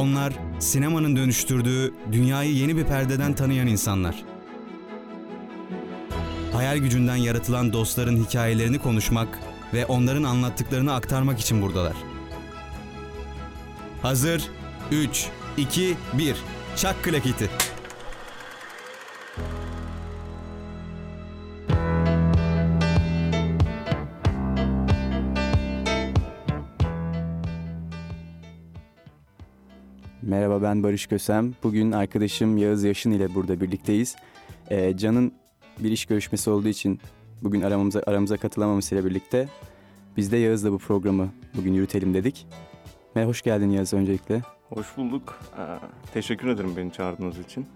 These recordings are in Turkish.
Onlar sinemanın dönüştürdüğü dünyayı yeni bir perdeden tanıyan insanlar. Hayal gücünden yaratılan dostların hikayelerini konuşmak ve onların anlattıklarını aktarmak için buradalar. Hazır 3 2 1 Çak klaketi. Ben Barış Kösem. Bugün arkadaşım Yağız Yaşın ile burada birlikteyiz. Ee, Can'ın bir iş görüşmesi olduğu için bugün aramıza, aramıza katılamamasıyla birlikte biz de Yağız'la bu programı bugün yürütelim dedik. Ve hoş geldin Yağız öncelikle. Hoş bulduk. Ee, teşekkür ederim beni çağırdığınız için.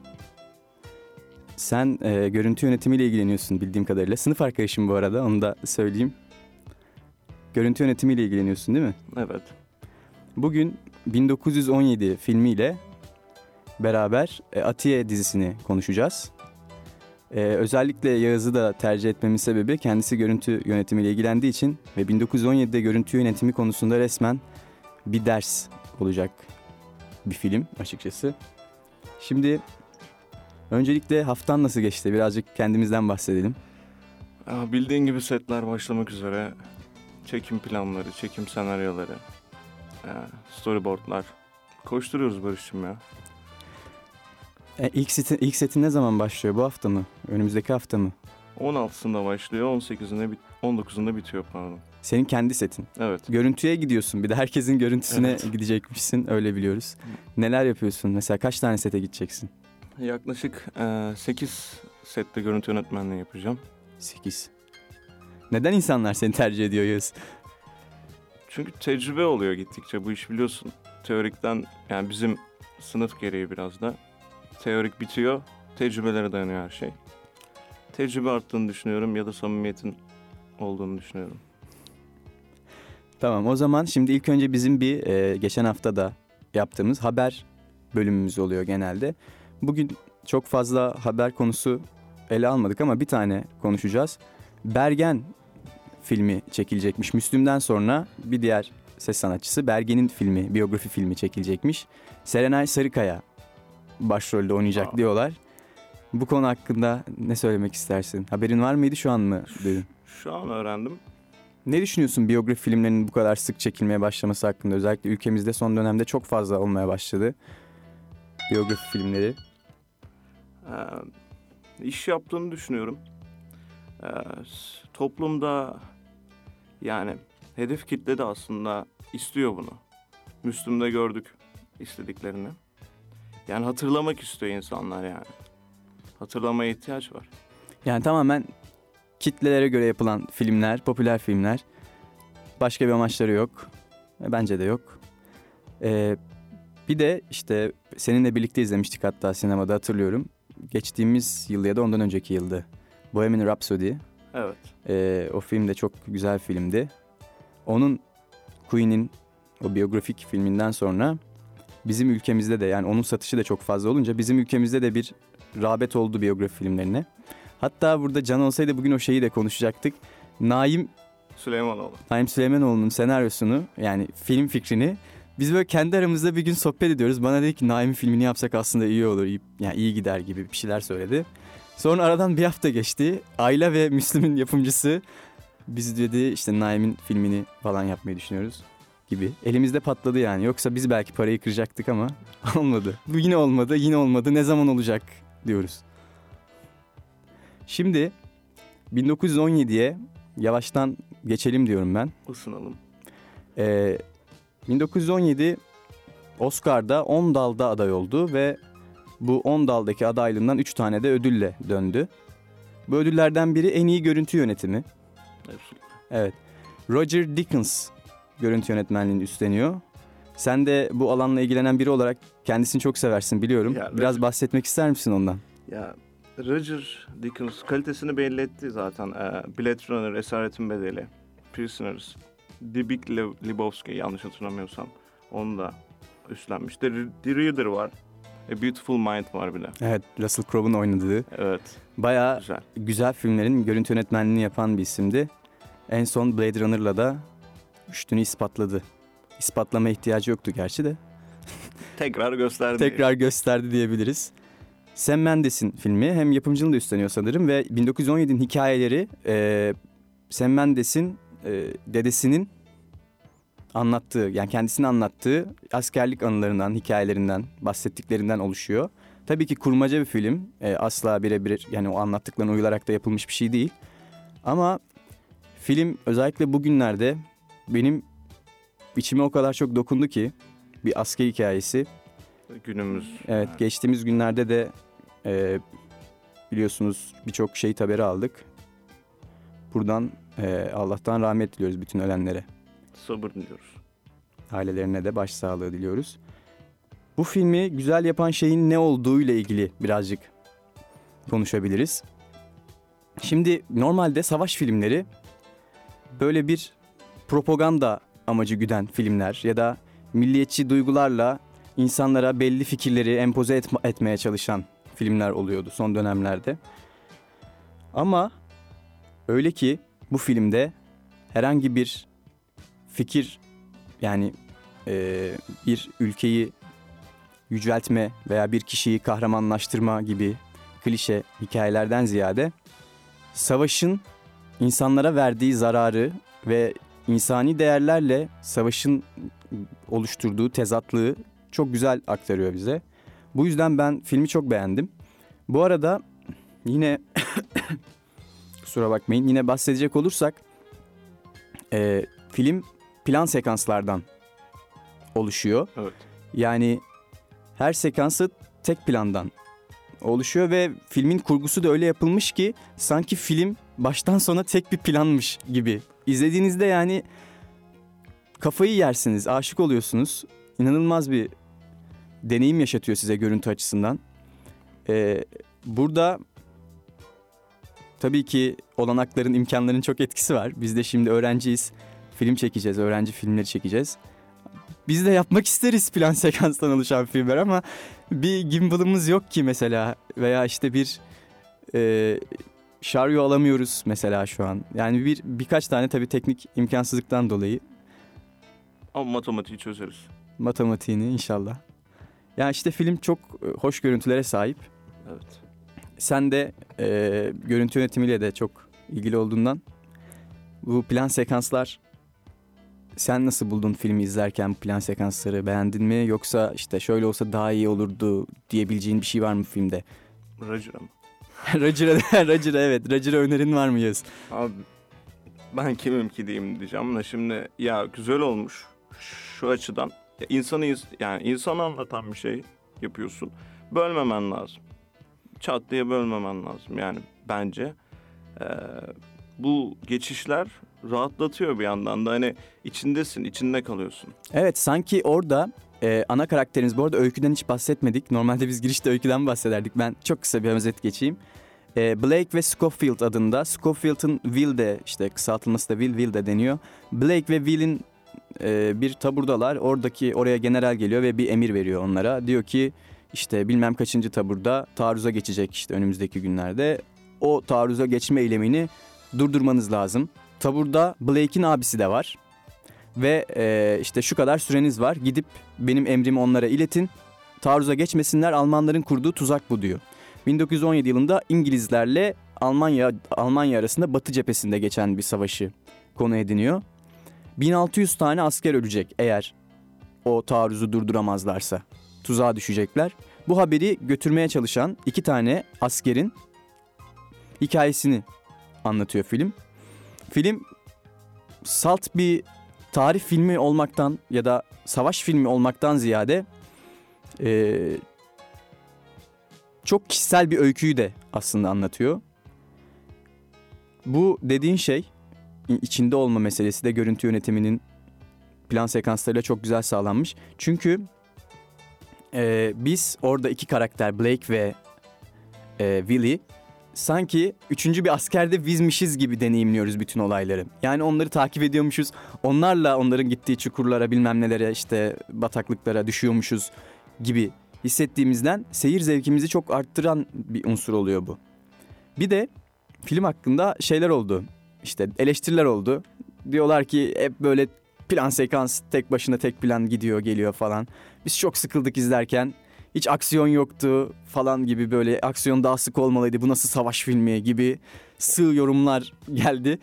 Sen e, görüntü yönetimiyle ilgileniyorsun bildiğim kadarıyla. Sınıf arkadaşım bu arada onu da söyleyeyim. Görüntü yönetimiyle ilgileniyorsun değil mi? Evet. Bugün 1917 filmiyle beraber e, Atiye dizisini konuşacağız. Ee, özellikle Yağız'ı da tercih etmemin sebebi kendisi görüntü yönetimiyle ilgilendiği için ve 1917'de görüntü yönetimi konusunda resmen bir ders olacak bir film açıkçası. Şimdi öncelikle haftan nasıl geçti? Birazcık kendimizden bahsedelim. Bildiğin gibi setler başlamak üzere. Çekim planları, çekim senaryoları, e, storyboardlar. Koşturuyoruz Barış'cığım ya. E, ilk, setin, ilk setin ne zaman başlıyor? Bu hafta mı? Önümüzdeki hafta mı? 16'sında başlıyor, 18'inde bit 19'unda bitiyor pardon. Senin kendi setin. Evet. Görüntüye gidiyorsun. Bir de herkesin görüntüsüne Evet. gidecekmişsin. Öyle biliyoruz. Neler yapıyorsun? Mesela kaç tane sete gideceksin? Yaklaşık e, 8 sette görüntü yönetmenliği yapacağım. 8. Neden insanlar seni tercih ediyor Yağız? Çünkü tecrübe oluyor gittikçe bu iş biliyorsun. Teorikten yani bizim sınıf gereği biraz da teorik bitiyor. Tecrübelere dayanıyor her şey. Tecrübe arttığını düşünüyorum ya da samimiyetin olduğunu düşünüyorum. Tamam o zaman şimdi ilk önce bizim bir e, geçen hafta da yaptığımız haber bölümümüz oluyor genelde. Bugün çok fazla haber konusu ele almadık ama bir tane konuşacağız. Bergen filmi çekilecekmiş. Müslüm'den sonra bir diğer ses sanatçısı Bergen'in filmi, biyografi filmi çekilecekmiş. Serenay Sarıkaya başrolde oynayacak Aa. diyorlar. Bu konu hakkında ne söylemek istersin? Haberin var mıydı şu an mı? duydun? Şu an öğrendim. Ne düşünüyorsun biyografi filmlerinin bu kadar sık çekilmeye başlaması hakkında? Özellikle ülkemizde son dönemde çok fazla olmaya başladı. Biyografi filmleri. Ee, iş yaptığını düşünüyorum. Ee, toplumda yani hedef kitle de aslında istiyor bunu. Müslüm'de gördük istediklerini. Yani hatırlamak istiyor insanlar yani. Hatırlamaya ihtiyaç var. Yani tamamen kitlelere göre yapılan filmler, popüler filmler. Başka bir amaçları yok. E, Bence de yok. Ee, bir de işte seninle birlikte izlemiştik hatta sinemada hatırlıyorum. Geçtiğimiz yıl ya da ondan önceki yıldı. Bohemian Rhapsody. Evet. Ee, o film de çok güzel filmdi. Onun Queen'in o biyografik filminden sonra bizim ülkemizde de yani onun satışı da çok fazla olunca bizim ülkemizde de bir rağbet oldu biyografi filmlerine. Hatta burada Can olsaydı bugün o şeyi de konuşacaktık. Naim Süleymanoğlu. Naim Süleymanoğlu'nun senaryosunu yani film fikrini biz böyle kendi aramızda bir gün sohbet ediyoruz. Bana dedi ki Naim'in filmini yapsak aslında iyi olur, iyi, yani iyi gider gibi bir şeyler söyledi. Sonra aradan bir hafta geçti. Ayla ve Müslüm'ün yapımcısı biz dedi işte Naim'in filmini falan yapmayı düşünüyoruz gibi. Elimizde patladı yani. Yoksa biz belki parayı kıracaktık ama olmadı. Bu yine olmadı, yine olmadı. Ne zaman olacak diyoruz. Şimdi 1917'ye yavaştan geçelim diyorum ben. Isınalım. Ee, 1917 Oscar'da 10 dalda aday oldu ve bu 10 daldaki adaylığından 3 tane de ödülle döndü. Bu ödüllerden biri en iyi görüntü yönetimi. Hepsi. Evet. Roger Dickens görüntü yönetmenliğini üstleniyor. Sen de bu alanla ilgilenen biri olarak kendisini çok seversin biliyorum. Ya, Biraz Roger- bahsetmek ister misin ondan? Ya Roger Dickens kalitesini belli etti zaten. Ee, Blade Runner, Esaretin Bedeli, Prisoners, The Big Le- Lebowski yanlış hatırlamıyorsam. Onu da üstlenmiş. The, The Reader var. A Beautiful Mind var bir de. Evet, Russell Crowe'un oynadığı Evet, bayağı güzel. güzel filmlerin görüntü yönetmenliğini yapan bir isimdi. En son Blade Runner'la da üstünü ispatladı. İspatlama ihtiyacı yoktu gerçi de. Tekrar gösterdi. tekrar gösterdi diyebiliriz. Sam Mendes'in filmi hem yapımcılığını da üstleniyor sanırım ve 1917'nin hikayeleri e, Sam Mendes'in e, dedesinin anlattığı yani kendisini anlattığı askerlik anılarından, hikayelerinden, bahsettiklerinden oluşuyor. Tabii ki kurmaca bir film. E, asla birebir yani o anlattıklarına uyularak da yapılmış bir şey değil. Ama film özellikle bugünlerde benim içime o kadar çok dokundu ki bir asker hikayesi. Günümüz. Evet geçtiğimiz günlerde de e, biliyorsunuz birçok şehit haberi aldık. Buradan e, Allah'tan rahmet diliyoruz bütün ölenlere. Sabır diliyoruz. Ailelerine de başsağlığı diliyoruz. Bu filmi güzel yapan şeyin ne olduğu ile ilgili birazcık konuşabiliriz. Şimdi normalde savaş filmleri böyle bir propaganda amacı güden filmler ya da milliyetçi duygularla insanlara belli fikirleri empoze etme- etmeye çalışan filmler oluyordu son dönemlerde. Ama öyle ki bu filmde herhangi bir fikir yani e, bir ülkeyi yüceltme veya bir kişiyi kahramanlaştırma gibi klişe hikayelerden ziyade savaşın insanlara verdiği zararı ve insani değerlerle savaşın oluşturduğu tezatlığı çok güzel aktarıyor bize. Bu yüzden ben filmi çok beğendim. Bu arada yine kusura bakmayın yine bahsedecek olursak e, film plan sekanslardan oluşuyor. Evet. Yani her sekansı tek plandan oluşuyor ve filmin kurgusu da öyle yapılmış ki sanki film baştan sona tek bir planmış gibi. İzlediğinizde yani kafayı yersiniz, aşık oluyorsunuz. İnanılmaz bir deneyim yaşatıyor size görüntü açısından. Ee, burada tabii ki olanakların, imkanların çok etkisi var. Biz de şimdi öğrenciyiz. Film çekeceğiz, öğrenci filmleri çekeceğiz. Biz de yapmak isteriz plan sekanstan oluşan filmler ama bir gimbal'ımız yok ki mesela veya işte bir e, şaryo alamıyoruz mesela şu an. Yani bir birkaç tane tabii teknik imkansızlıktan dolayı Ama matematiği çözeriz. matematiğini inşallah. Yani işte film çok e, hoş görüntülere sahip. Evet. Sen de e, görüntü yönetimiyle de çok ilgili olduğundan bu plan sekanslar sen nasıl buldun filmi izlerken bu plan sekansları beğendin mi yoksa işte şöyle olsa daha iyi olurdu diyebileceğin bir şey var mı filmde? Roger ama. Roger'a, Roger'a evet Roger'a önerin var mı Yağız? Abi ben kimim ki diyeyim diyeceğim da şimdi ya güzel olmuş şu açıdan. Ya insanı ins- yani insanı anlatan bir şey yapıyorsun. Bölmemen lazım. Çat diye bölmemen lazım yani bence. Ee, bu geçişler rahatlatıyor bir yandan da hani içindesin, içinde kalıyorsun. Evet sanki orada e, ana karakterimiz bu arada öyküden hiç bahsetmedik. Normalde biz girişte öyküden bahsederdik. Ben çok kısa bir özet geçeyim. E, Blake ve Scofield adında. Scofield'ın Will de işte kısaltılması da Will Will de deniyor. Blake ve Will'in e, bir taburdalar. Oradaki oraya general geliyor ve bir emir veriyor onlara. Diyor ki işte bilmem kaçıncı taburda taarruza geçecek işte önümüzdeki günlerde. O taarruza geçme eylemini durdurmanız lazım. Taburda Blake'in abisi de var. Ve e, işte şu kadar süreniz var. Gidip benim emrimi onlara iletin. Taarruza geçmesinler. Almanların kurduğu tuzak bu diyor. 1917 yılında İngilizlerle Almanya Almanya arasında Batı cephesinde geçen bir savaşı konu ediniyor. 1600 tane asker ölecek eğer o taarruzu durduramazlarsa. Tuzağa düşecekler. Bu haberi götürmeye çalışan iki tane askerin hikayesini anlatıyor film. Film salt bir tarih filmi olmaktan ya da savaş filmi olmaktan ziyade e, çok kişisel bir öyküyü de aslında anlatıyor. Bu dediğin şey içinde olma meselesi de görüntü yönetiminin plan sekanslarıyla çok güzel sağlanmış. Çünkü e, biz orada iki karakter Blake ve e, Willy sanki üçüncü bir askerde bizmişiz gibi deneyimliyoruz bütün olayları. Yani onları takip ediyormuşuz. Onlarla onların gittiği çukurlara bilmem nelere işte bataklıklara düşüyormuşuz gibi hissettiğimizden seyir zevkimizi çok arttıran bir unsur oluyor bu. Bir de film hakkında şeyler oldu. İşte eleştiriler oldu. Diyorlar ki hep böyle plan sekans tek başına tek plan gidiyor geliyor falan. Biz çok sıkıldık izlerken. Hiç aksiyon yoktu falan gibi böyle aksiyon daha sık olmalıydı. Bu nasıl savaş filmi gibi sığ yorumlar geldi.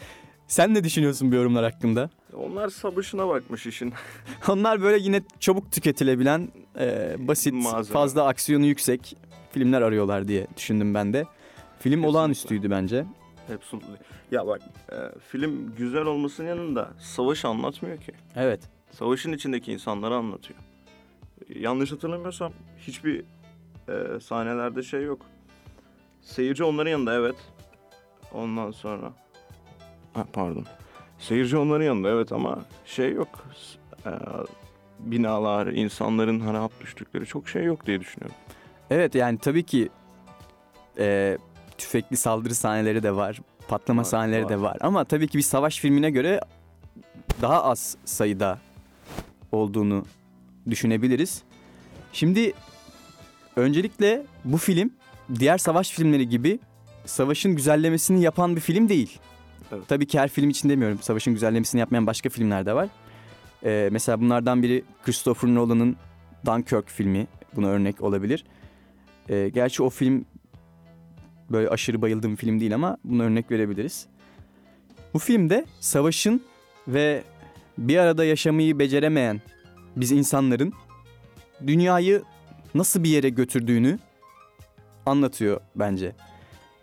Sen ne düşünüyorsun bu yorumlar hakkında? Onlar sabışına bakmış işin. Onlar böyle yine çabuk tüketilebilen e, basit Malzeme. fazla aksiyonu yüksek filmler arıyorlar diye düşündüm ben de. Film Kesinlikle. olağanüstüydü bence. Absolutely. Ya bak e, film güzel olmasının yanında savaş anlatmıyor ki. Evet. Savaşın içindeki insanları anlatıyor. Yanlış hatırlamıyorsam hiçbir e, sahnelerde şey yok. Seyirci onların yanında evet. Ondan sonra... Ha, pardon. Seyirci onların yanında evet ama şey yok. E, binalar, insanların harap düştükleri çok şey yok diye düşünüyorum. Evet yani tabii ki e, tüfekli saldırı sahneleri de var. Patlama Var, sahneleri de var. var. Ama tabii ki bir savaş filmine göre daha az sayıda olduğunu düşünebiliriz. Şimdi öncelikle bu film diğer savaş filmleri gibi savaşın güzellemesini yapan bir film değil. Evet. Tabii ki her film için demiyorum. Savaşın güzellemesini yapmayan başka filmler de var. Ee, mesela bunlardan biri Christopher Nolan'ın Dunkirk filmi buna örnek olabilir. Ee, gerçi o film böyle aşırı bayıldığım film değil ama buna örnek verebiliriz. Bu filmde savaşın ve bir arada yaşamayı beceremeyen biz insanların dünyayı nasıl bir yere götürdüğünü anlatıyor bence.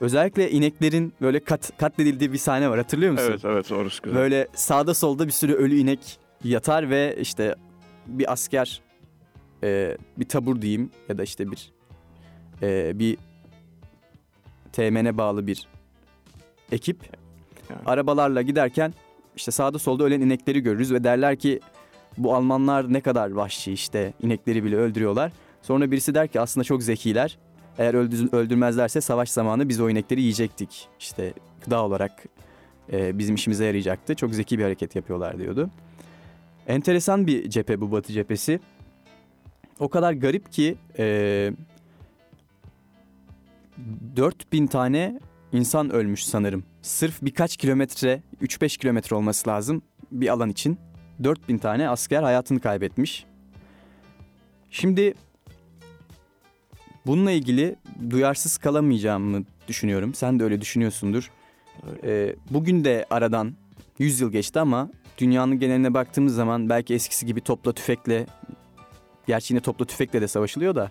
Özellikle ineklerin böyle kat, katledildiği bir sahne var hatırlıyor musun? Evet evet orası güzel. Böyle sağda solda bir sürü ölü inek yatar ve işte bir asker e, bir tabur diyeyim ya da işte bir e, bir teğmene bağlı bir ekip Yani. arabalarla giderken işte sağda solda ölen inekleri görürüz ve derler ki bu Almanlar ne kadar vahşi işte inekleri bile öldürüyorlar. Sonra birisi der ki aslında çok zekiler. Eğer öldür- öldürmezlerse savaş zamanı biz o inekleri yiyecektik. İşte gıda olarak e, bizim işimize yarayacaktı. Çok zeki bir hareket yapıyorlar diyordu. Enteresan bir cephe bu Batı cephesi. O kadar garip ki e, 4000 tane insan ölmüş sanırım. Sırf birkaç kilometre, 3-5 kilometre olması lazım bir alan için. 4000 tane asker hayatını kaybetmiş. Şimdi bununla ilgili duyarsız kalamayacağımı düşünüyorum. Sen de öyle düşünüyorsundur. Ee, bugün de aradan 100 yıl geçti ama dünyanın geneline baktığımız zaman belki eskisi gibi topla tüfekle gerçi yine topla tüfekle de savaşılıyor da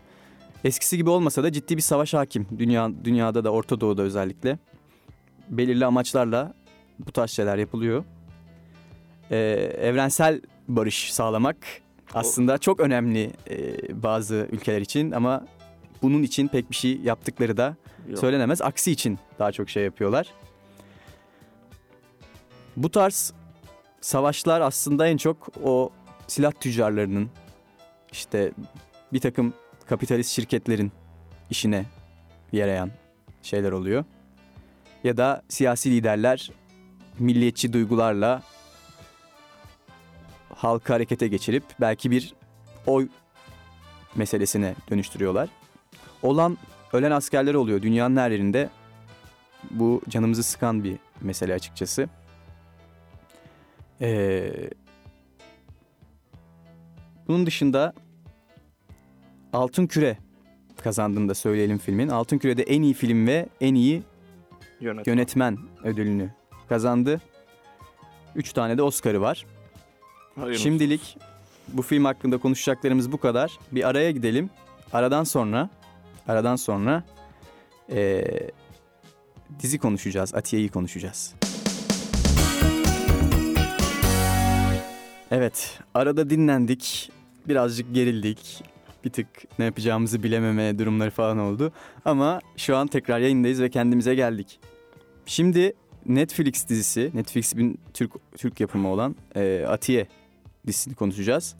eskisi gibi olmasa da ciddi bir savaş hakim. Dünya dünyada da Orta Doğu'da özellikle belirli amaçlarla bu tarz şeyler yapılıyor. Ee, evrensel barış sağlamak aslında çok önemli e, bazı ülkeler için ama bunun için pek bir şey yaptıkları da Yok. söylenemez. Aksi için daha çok şey yapıyorlar. Bu tarz savaşlar aslında en çok o silah tüccarlarının işte bir takım kapitalist şirketlerin işine yarayan şeyler oluyor. Ya da siyasi liderler milliyetçi duygularla halkı harekete geçirip belki bir oy meselesine dönüştürüyorlar. Olan ölen askerler oluyor dünyanın her yerinde. Bu canımızı sıkan bir mesele açıkçası. Ee, bunun dışında Altın Küre kazandığını da söyleyelim filmin. Altın Küre'de en iyi film ve en iyi Yönetmen. yönetmen ödülünü kazandı. Üç tane de Oscar'ı var. Hayırlısı. Şimdilik bu film hakkında konuşacaklarımız bu kadar. Bir araya gidelim. Aradan sonra, aradan sonra eee, dizi konuşacağız. Atiye'yi konuşacağız. Evet, arada dinlendik. Birazcık gerildik. Bir tık ne yapacağımızı bilememe durumları falan oldu. Ama şu an tekrar yayındayız ve kendimize geldik. Şimdi Netflix dizisi, Netflix'in Türk Türk yapımı olan eee, Atiye dizisini konuşacağız.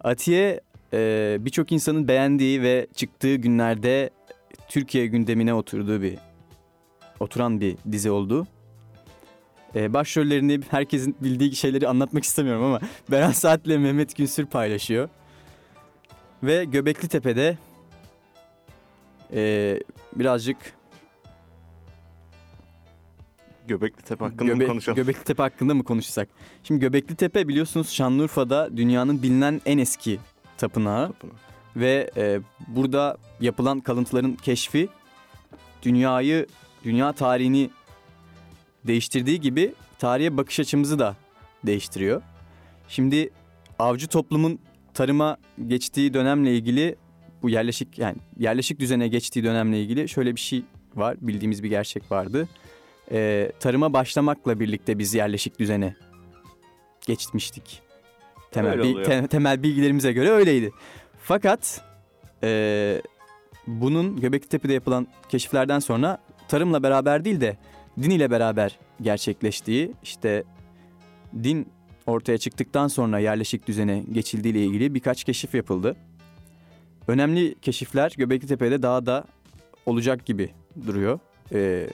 Atiye e, birçok insanın beğendiği ve çıktığı günlerde Türkiye gündemine oturduğu bir oturan bir dizi oldu. E, başrollerini herkesin bildiği şeyleri anlatmak istemiyorum ama Beren Saat'le Mehmet Günsür paylaşıyor. Ve Göbekli Tepe'de e, birazcık Göbekli Tepe hakkında Göbe- mı konuşalım? Göbekli Tepe hakkında mı konuşsak? Şimdi Göbekli Tepe biliyorsunuz Şanlıurfa'da dünyanın bilinen en eski tapınağı Tapınağı. ve e, burada yapılan kalıntıların keşfi dünyayı, dünya tarihini değiştirdiği gibi tarihe bakış açımızı da değiştiriyor. Şimdi avcı toplumun tarıma geçtiği dönemle ilgili bu yerleşik yani yerleşik düzene geçtiği dönemle ilgili şöyle bir şey var. Bildiğimiz bir gerçek vardı. Ee, tarıma başlamakla birlikte biz yerleşik düzene geçmiştik. Temel, bil- te- temel bilgilerimize göre öyleydi. Fakat ee, bunun Göbeklitepe'de yapılan keşiflerden sonra tarımla beraber değil de din ile beraber gerçekleştiği işte din ortaya çıktıktan sonra yerleşik düzene geçildiği ile ilgili birkaç keşif yapıldı. Önemli keşifler Göbekli Tepe'de daha da olacak gibi duruyor. Ee,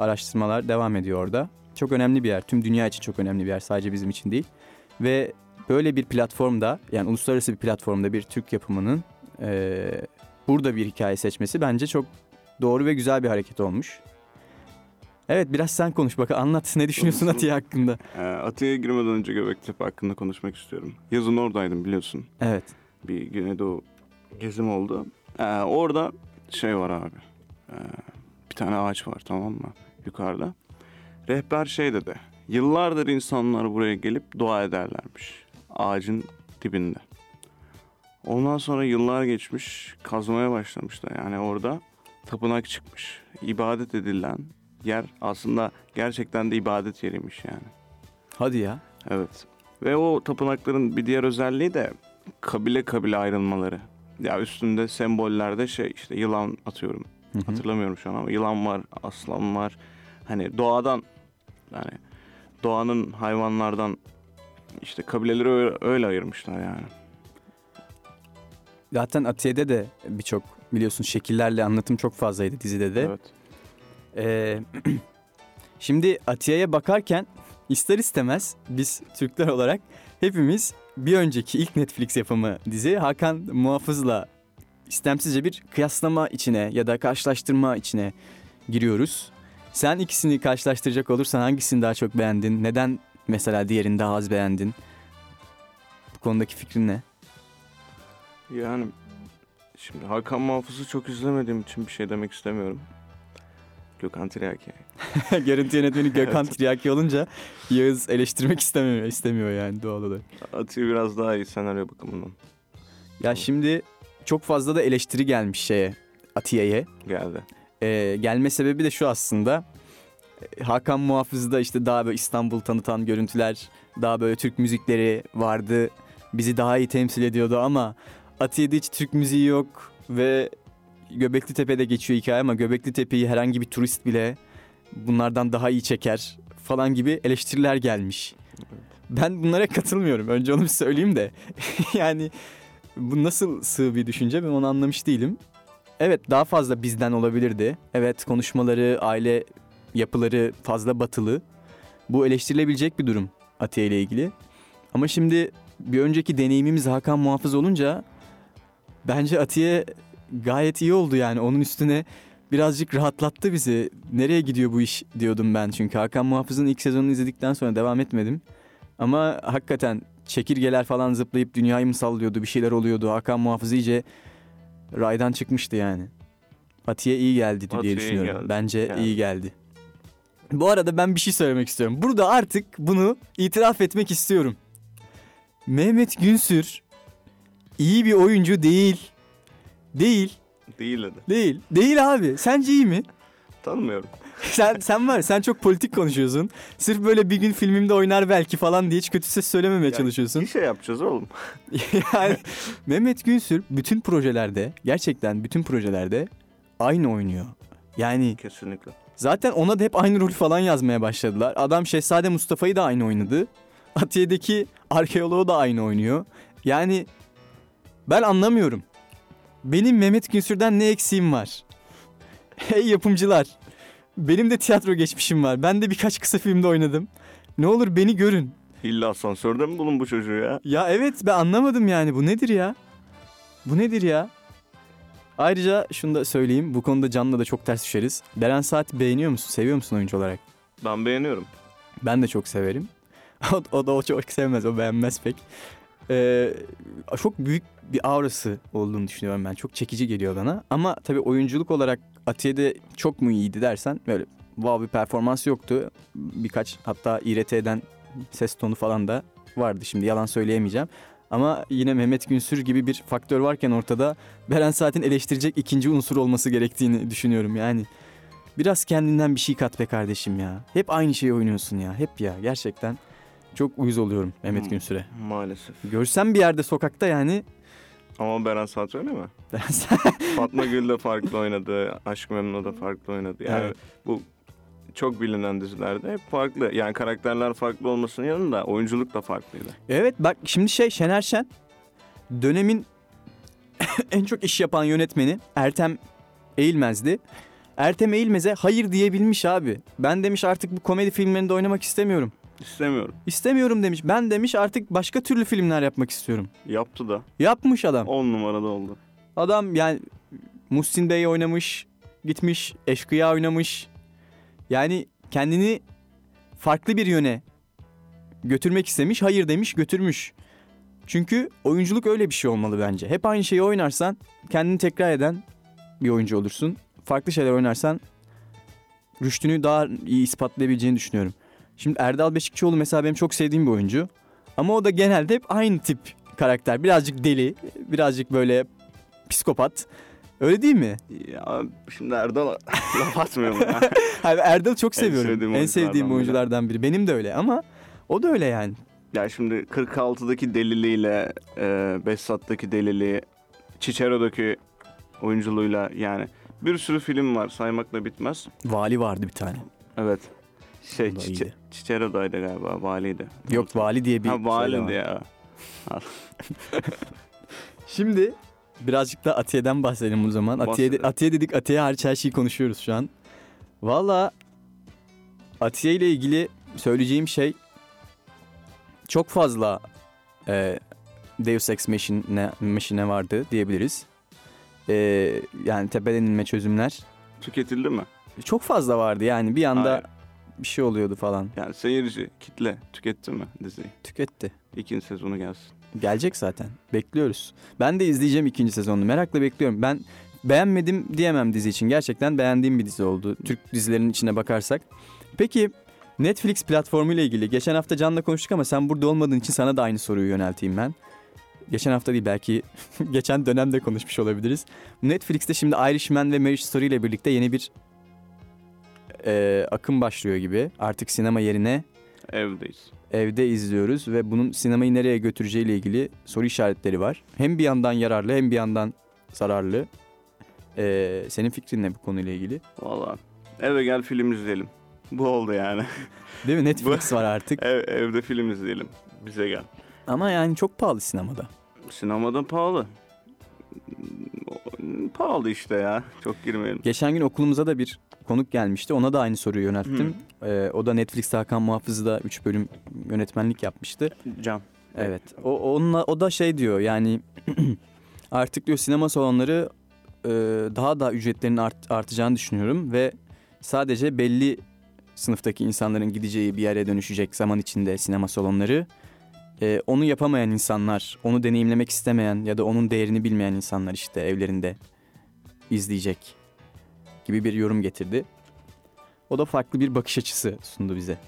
araştırmalar devam ediyor orada. Çok önemli bir yer. Tüm dünya için çok önemli bir yer. Sadece bizim için değil. Ve böyle bir platformda yani uluslararası bir platformda bir Türk yapımının ee, burada bir hikaye seçmesi bence çok doğru ve güzel bir hareket olmuş. Evet biraz sen konuş bak anlat ne düşünüyorsun Konuşalım. Atiye hakkında. Ee, Atiye'ye girmeden önce Göbektepe hakkında konuşmak istiyorum. Yazın oradaydım biliyorsun. Evet. Bir Güneydoğu gezim oldu. Ee, orada şey var abi. Ee, bir tane ağaç var tamam mı? Yukarıda. Rehber şey dedi. Yıllardır insanlar buraya gelip dua ederlermiş. Ağacın dibinde. Ondan sonra yıllar geçmiş. Kazmaya başlamışlar. Yani orada tapınak çıkmış. İbadet edilen yer aslında gerçekten de ibadet yeriymiş yani. Hadi ya. Evet. Ve o tapınakların bir diğer özelliği de kabile kabile ayrılmaları. Ya üstünde sembollerde şey işte yılan atıyorum. Hı hı. Hatırlamıyorum şu an ama yılan var, aslan var. Hani doğadan yani doğanın hayvanlardan işte kabileleri öyle, öyle ayırmışlar yani. Zaten Atiye'de de birçok biliyorsun şekillerle anlatım çok fazlaydı dizide de. Evet. Ee, şimdi Atiye'ye bakarken ister istemez biz Türkler olarak hepimiz bir önceki ilk Netflix yapımı dizi Hakan Muhafız'la istemsizce bir kıyaslama içine ya da karşılaştırma içine giriyoruz. Sen ikisini karşılaştıracak olursan hangisini daha çok beğendin? Neden mesela diğerini daha az beğendin? Bu konudaki fikrin ne? Yani şimdi Hakan Muhafız'ı çok izlemediğim için bir şey demek istemiyorum. Gökhan Tiryaki. Görüntü yönetmeni Gökhan Evet. Tiryaki olunca Yağız eleştirmek istemiyor, istemiyor yani doğal olarak. Atiye biraz daha iyi senaryo bakımından Ya şimdi çok fazla da eleştiri gelmiş şeye Atiye'ye. geldi. Ee, gelme sebebi de şu aslında. Ee, Hakan Muhafız'da işte daha böyle İstanbul tanıtan görüntüler, daha böyle Türk müzikleri vardı. Bizi daha iyi temsil ediyordu ama Atiye'de hiç Türk müziği yok ve Göbekli Tepe'de geçiyor hikaye ama Göbekli Tepe'yi herhangi bir turist bile bunlardan daha iyi çeker falan gibi eleştiriler gelmiş. Ben bunlara katılmıyorum. Önce onu bir söyleyeyim de. yani bu nasıl sığ bir düşünce ben onu anlamış değilim. Evet daha fazla bizden olabilirdi. Evet konuşmaları, aile yapıları fazla batılı. Bu eleştirilebilecek bir durum Atiye ile ilgili. Ama şimdi bir önceki deneyimimiz Hakan Muhafız olunca bence Atiye gayet iyi oldu yani. Onun üstüne birazcık rahatlattı bizi. Nereye gidiyor bu iş diyordum ben çünkü. Hakan Muhafız'ın ilk sezonunu izledikten sonra devam etmedim. Ama hakikaten çekirgeler falan zıplayıp dünyayı mı sallıyordu bir şeyler oluyordu. Hakan Muhafız iyice raydan çıkmıştı yani. Atiye iyi geldi diye Atiye iyi düşünüyorum. geldi. Bence Yani. iyi geldi. Bu arada ben bir şey söylemek istiyorum. Burada artık bunu itiraf etmek istiyorum. Mehmet Günsür iyi bir oyuncu değil. Değil. Değil hadi. Değil. Değil abi. Sence iyi mi? Tanımıyorum. sen sen var sen çok politik konuşuyorsun. Sırf böyle bir gün filmimde oynar belki falan diye hiç kötü ses söylememeye çalışıyorsun. Bir şey yapacağız oğlum. yani Mehmet Günsür bütün projelerde gerçekten bütün projelerde aynı oynuyor. Yani Kesinlikle. zaten ona da hep aynı rolü falan yazmaya başladılar. Adam Şehzade Mustafa'yı da aynı oynadı. Atiye'deki arkeoloğu da aynı oynuyor. Yani ben anlamıyorum. Benim Mehmet Günsür'den ne eksiğim var? Hey yapımcılar. Benim de tiyatro geçmişim var. Ben de birkaç kısa filmde oynadım. Ne olur beni görün. İlla asansörde mi bulun bu çocuğu ya? Ya evet ben anlamadım yani bu nedir ya? Bu nedir ya? Ayrıca şunu da söyleyeyim bu konuda Can'la da çok ters düşeriz. Beren Saat beğeniyor musun? Seviyor musun oyuncu olarak? Ben beğeniyorum. Ben de çok severim. o, o da o çok sevmez, o beğenmez pek. Ee, çok büyük bir aurası olduğunu düşünüyorum ben. Çok çekici geliyor bana. Ama tabii oyunculuk olarak Atiye'de çok mu iyiydi dersen böyle wow bir performans yoktu. Birkaç hatta İRT'den ses tonu falan da vardı. Şimdi yalan söyleyemeyeceğim. Ama yine Mehmet Günsür gibi bir faktör varken ortada Beren Saat'in eleştirecek ikinci unsur olması gerektiğini düşünüyorum yani. Biraz kendinden bir şey kat be kardeşim ya. Hep aynı şeyi oynuyorsun ya. Hep ya gerçekten. Çok uyuz oluyorum Mehmet Hmm. Günsür'e. Maalesef. Görsem bir yerde sokakta yani Ama Beren Saat öyle mi? Fatma Gül de farklı oynadı. Aşk Memnu da farklı oynadı. Yani Evet. bu çok bilinen dizilerde hep farklı. Yani karakterler farklı olmasının yanında oyunculuk da farklıydı. Evet bak şimdi şey Şener Şen dönemin en çok iş yapan yönetmeni Ertem Eğilmez'di. Ertem Eğilmez'e hayır diyebilmiş abi. Ben demiş artık bu komedi filmlerinde oynamak istemiyorum. İstemiyorum. İstemiyorum demiş. Ben demiş artık başka türlü filmler yapmak istiyorum. Yaptı da. Yapmış adam. 10 numarada oldu. Adam yani Muhsin Bey oynamış, gitmiş, Eşkıya oynamış. Yani kendini farklı bir yöne götürmek istemiş, hayır demiş, götürmüş. Çünkü oyunculuk öyle bir şey olmalı bence. Hep aynı şeyi oynarsan kendini tekrar eden bir oyuncu olursun. Farklı şeyler oynarsan rüştünü daha iyi ispatlayabileceğini düşünüyorum. Şimdi Erdal Beşikçioğlu mesela benim çok sevdiğim bir oyuncu. Ama o da genelde hep aynı tip karakter. Birazcık deli, birazcık böyle psikopat. Öyle değil mi? Ya şimdi Erdal'a laf atmıyorum ya. Abi Erdal'ı çok En seviyorum. sevdiğim en sevdiğim oyunculardan biri. Benim de öyle ama o da öyle yani. Ya şimdi 46'daki deliliğiyle e, Behzat'taki deliliği, Cicero'daki oyunculuğuyla yani bir sürü film var saymakla bitmez. Vali vardı bir tane. Evet. Şey da Cice, iyiydi. Cicero'daydı galiba valiydi. Yok vali diye bir ha şey valiydi var. ya. Şimdi birazcık da Atiye'den bahsedelim o zaman. Atiye, Bahsedelim. Atiye dedik Atiye hariç her şeyi konuşuyoruz şu an. Valla Atiye ile ilgili söyleyeceğim şey çok fazla e, Deus Ex Machine, Machine vardı diyebiliriz. E, yani tepeden inme çözümler Tüketildi mi? çok fazla vardı yani bir anda Hayır. Bir şey oluyordu falan. Yani seyirci, kitle tüketti mi diziyi? Tüketti. İkinci sezonu gelsin. Gelecek zaten. Bekliyoruz. Ben de izleyeceğim ikinci sezonunu. Merakla bekliyorum. Ben beğenmedim diyemem dizi için. Gerçekten beğendiğim bir dizi oldu. Türk dizilerinin içine bakarsak. Peki Netflix platformu ile ilgili geçen hafta Can'la konuştuk ama sen burada olmadığın için sana da aynı soruyu yönelteyim ben. Geçen hafta değil belki geçen dönemde konuşmuş olabiliriz. Netflix'te şimdi Irishman ve Marriage Story ile birlikte yeni bir e, akım başlıyor gibi. Artık sinema yerine Evdeyiz. evde izliyoruz ve bunun sinemayı nereye götüreceği ile ilgili soru işaretleri var. Hem bir yandan yararlı hem bir yandan zararlı. Ee, senin fikrin ne bu konuyla ilgili? Valla eve gel film izleyelim. Bu oldu yani. Değil mi? Netflix var artık. Ev, evde film izleyelim. Bize gel. Ama yani çok pahalı sinemada. Sinemada pahalı. Pahalı işte ya. Çok girmeyelim. Geçen gün okulumuza da bir konuk gelmişti. Ona da aynı soruyu yönelttim. Ee, o da Netflix'te Hakan Muhafız'da 3 bölüm yönetmenlik yapmıştı. Can. Evet. O onunla o da şey diyor yani artık diyor sinema salonları e, daha da ücretlerinin art- artacağını düşünüyorum ve sadece belli sınıftaki insanların gideceği bir yere dönüşecek zaman içinde sinema salonları. E, onu yapamayan insanlar, onu deneyimlemek istemeyen ya da onun değerini bilmeyen insanlar işte evlerinde izleyecek gibi bir yorum getirdi. O da farklı bir bakış açısı sundu bize.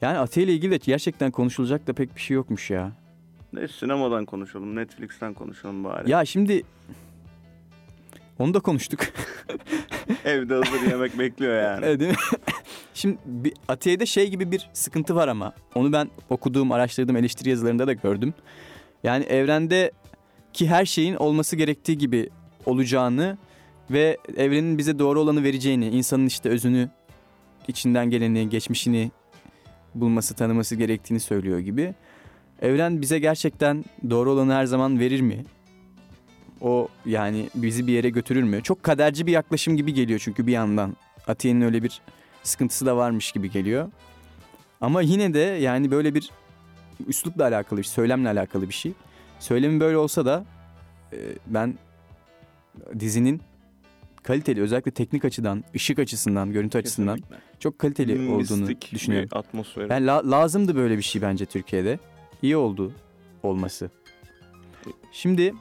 Yani Atiye ile ilgili de gerçekten konuşulacak da pek bir şey yokmuş ya. Ne sinemadan konuşalım, Netflix'ten konuşalım bari. Ya şimdi onu da konuştuk. Evde hazır yemek bekliyor yani. Evet, değil mi? Şimdi bir, Atiye'de şey gibi bir sıkıntı var ama onu ben okuduğum, araştırdığım eleştiri yazılarında da gördüm. Yani evrende ki her şeyin olması gerektiği gibi olacağını ve evrenin bize doğru olanı vereceğini, insanın işte özünü, içinden geleni, geçmişini bulması, tanıması gerektiğini söylüyor gibi. Evren bize gerçekten doğru olanı her zaman verir mi? O yani bizi bir yere götürür mü? Çok kaderci bir yaklaşım gibi geliyor çünkü bir yandan. Atiye'nin öyle bir sıkıntısı da varmış gibi geliyor. Ama yine de yani böyle bir üslupla alakalı bir söylemle alakalı bir şey. Söylemin böyle olsa da e, ben dizinin kaliteli özellikle teknik açıdan, ışık açısından, görüntü açısından Kesinlikle. çok kaliteli olduğunu Mistik düşünüyorum. bir atmosferi. Yani la- lazımdı böyle bir şey bence Türkiye'de. İyi oldu olması. Şimdi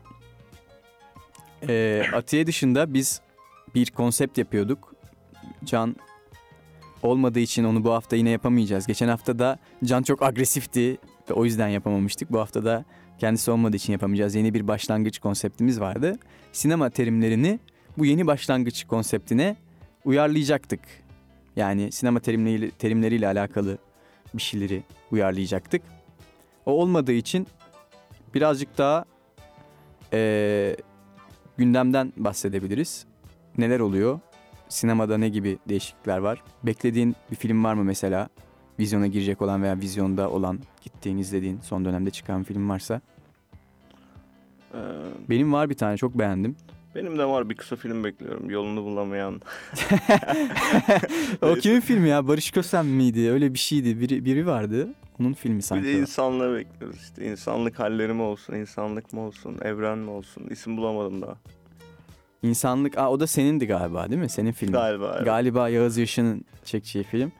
e, Atiye dışında biz bir konsept yapıyorduk. Can olmadığı için onu bu hafta yine yapamayacağız. Geçen hafta da Can çok agresifti ve o yüzden yapamamıştık. Bu hafta da kendisi olmadığı için yapamayacağız. Yeni bir başlangıç konseptimiz vardı. Sinema terimlerini bu yeni başlangıç konseptine uyarlayacaktık. Yani sinema terimleriyle, terimleriyle alakalı bir şeyleri uyarlayacaktık. O olmadığı için birazcık daha eee, gündemden bahsedebiliriz. Neler oluyor? Sinemada ne gibi değişiklikler var? Beklediğin bir film var mı mesela? Vizyona girecek olan veya vizyonda olan, gittiğin, izlediğin, son dönemde çıkan film varsa. Ee, Benim var bir tane çok beğendim. benim de var bir kısa film bekliyorum. Yolunu bulamayan. o kimin filmi ya? Barış Kösem miydi? Öyle bir şeydi. Biri, biri vardı. Onun filmi Bir sanki. de o. insanlığı bekliyoruz işte. İnsanlık halleri mi olsun, insanlık mı olsun, evren mi olsun? İsim bulamadım daha. İnsanlık. Aa, o da senindi galiba değil mi? Senin filmin. Galiba. evet. Galiba Yağız Yaşar'ın çekeceği film.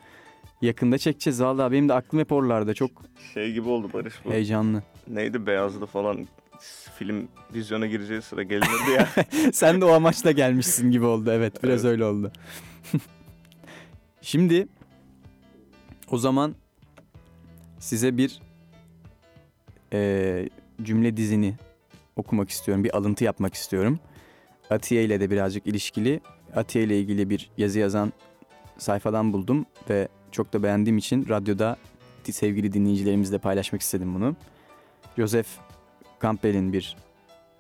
Yakında çekeceğiz valla. Benim de aklım hep oralarda. Çok Şey gibi oldu Barış bu. heyecanlı. Neydi Beyazlı falan film vizyona gireceği sıra gelinirdi ya. Sen de o amaçla gelmişsin gibi oldu. Evet biraz Evet. öyle oldu. Şimdi o zaman size bir eee, cümle dizini okumak istiyorum. Bir alıntı yapmak istiyorum. Atiye ile de birazcık ilişkili. Atiye ile ilgili bir yazı yazan sayfadan buldum ve çok da beğendiğim için radyoda sevgili dinleyicilerimizle paylaşmak istedim bunu. Joseph Campbell'in bir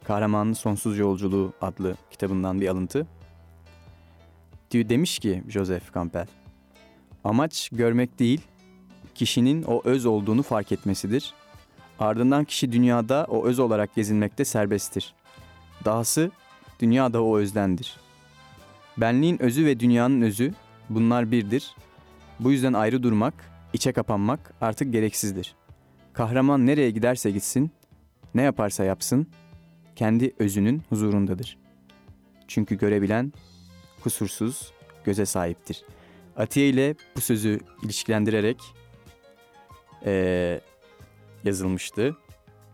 Kahramanın Sonsuz Yolculuğu adlı kitabından bir alıntı. Demiş ki Joseph Campbell, amaç görmek değil, kişinin o öz olduğunu fark etmesidir. Ardından kişi dünyada o öz olarak gezinmekte serbesttir. Dahası dünya da o özdendir. Benliğin özü ve dünyanın özü bunlar birdir. Bu yüzden ayrı durmak, içe kapanmak artık gereksizdir. Kahraman nereye giderse gitsin, ne yaparsa yapsın, kendi özünün huzurundadır. Çünkü görebilen kusursuz göze sahiptir. Atiye ile bu sözü ilişkilendirerek eee, yazılmıştı.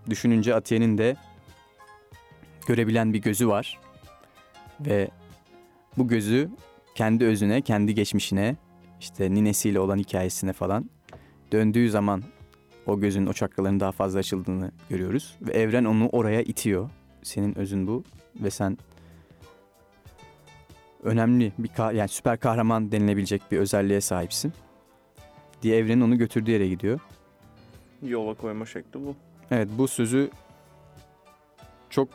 Düşününce Atiye'nin de görebilen bir gözü var ve bu gözü kendi özüne, kendi geçmişine, işte ninesiyle olan hikayesine falan döndüğü zaman o gözün o çakraların daha fazla açıldığını görüyoruz. Ve evren onu oraya itiyor. Senin özün bu ve sen önemli bir yani süper kahraman denilebilecek bir özelliğe sahipsin. Diye evrenin onu götürdüğü yere gidiyor. Yola koyma şekli bu. Evet bu sözü çok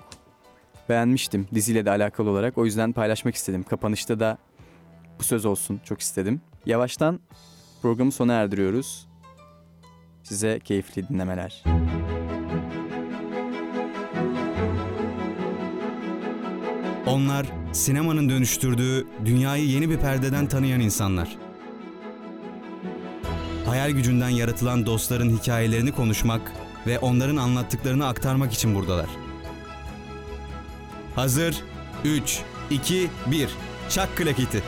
beğenmiştim diziyle de alakalı olarak. O yüzden paylaşmak istedim. Kapanışta da bu söz olsun çok istedim. Yavaştan programı sona erdiriyoruz. Size keyifli dinlemeler. Onlar sinemanın dönüştürdüğü dünyayı yeni bir perdeden tanıyan insanlar. Hayal gücünden yaratılan dostların hikayelerini konuşmak ve onların anlattıklarını aktarmak için buradalar. Hazır 3 2 1 Çak klaketi.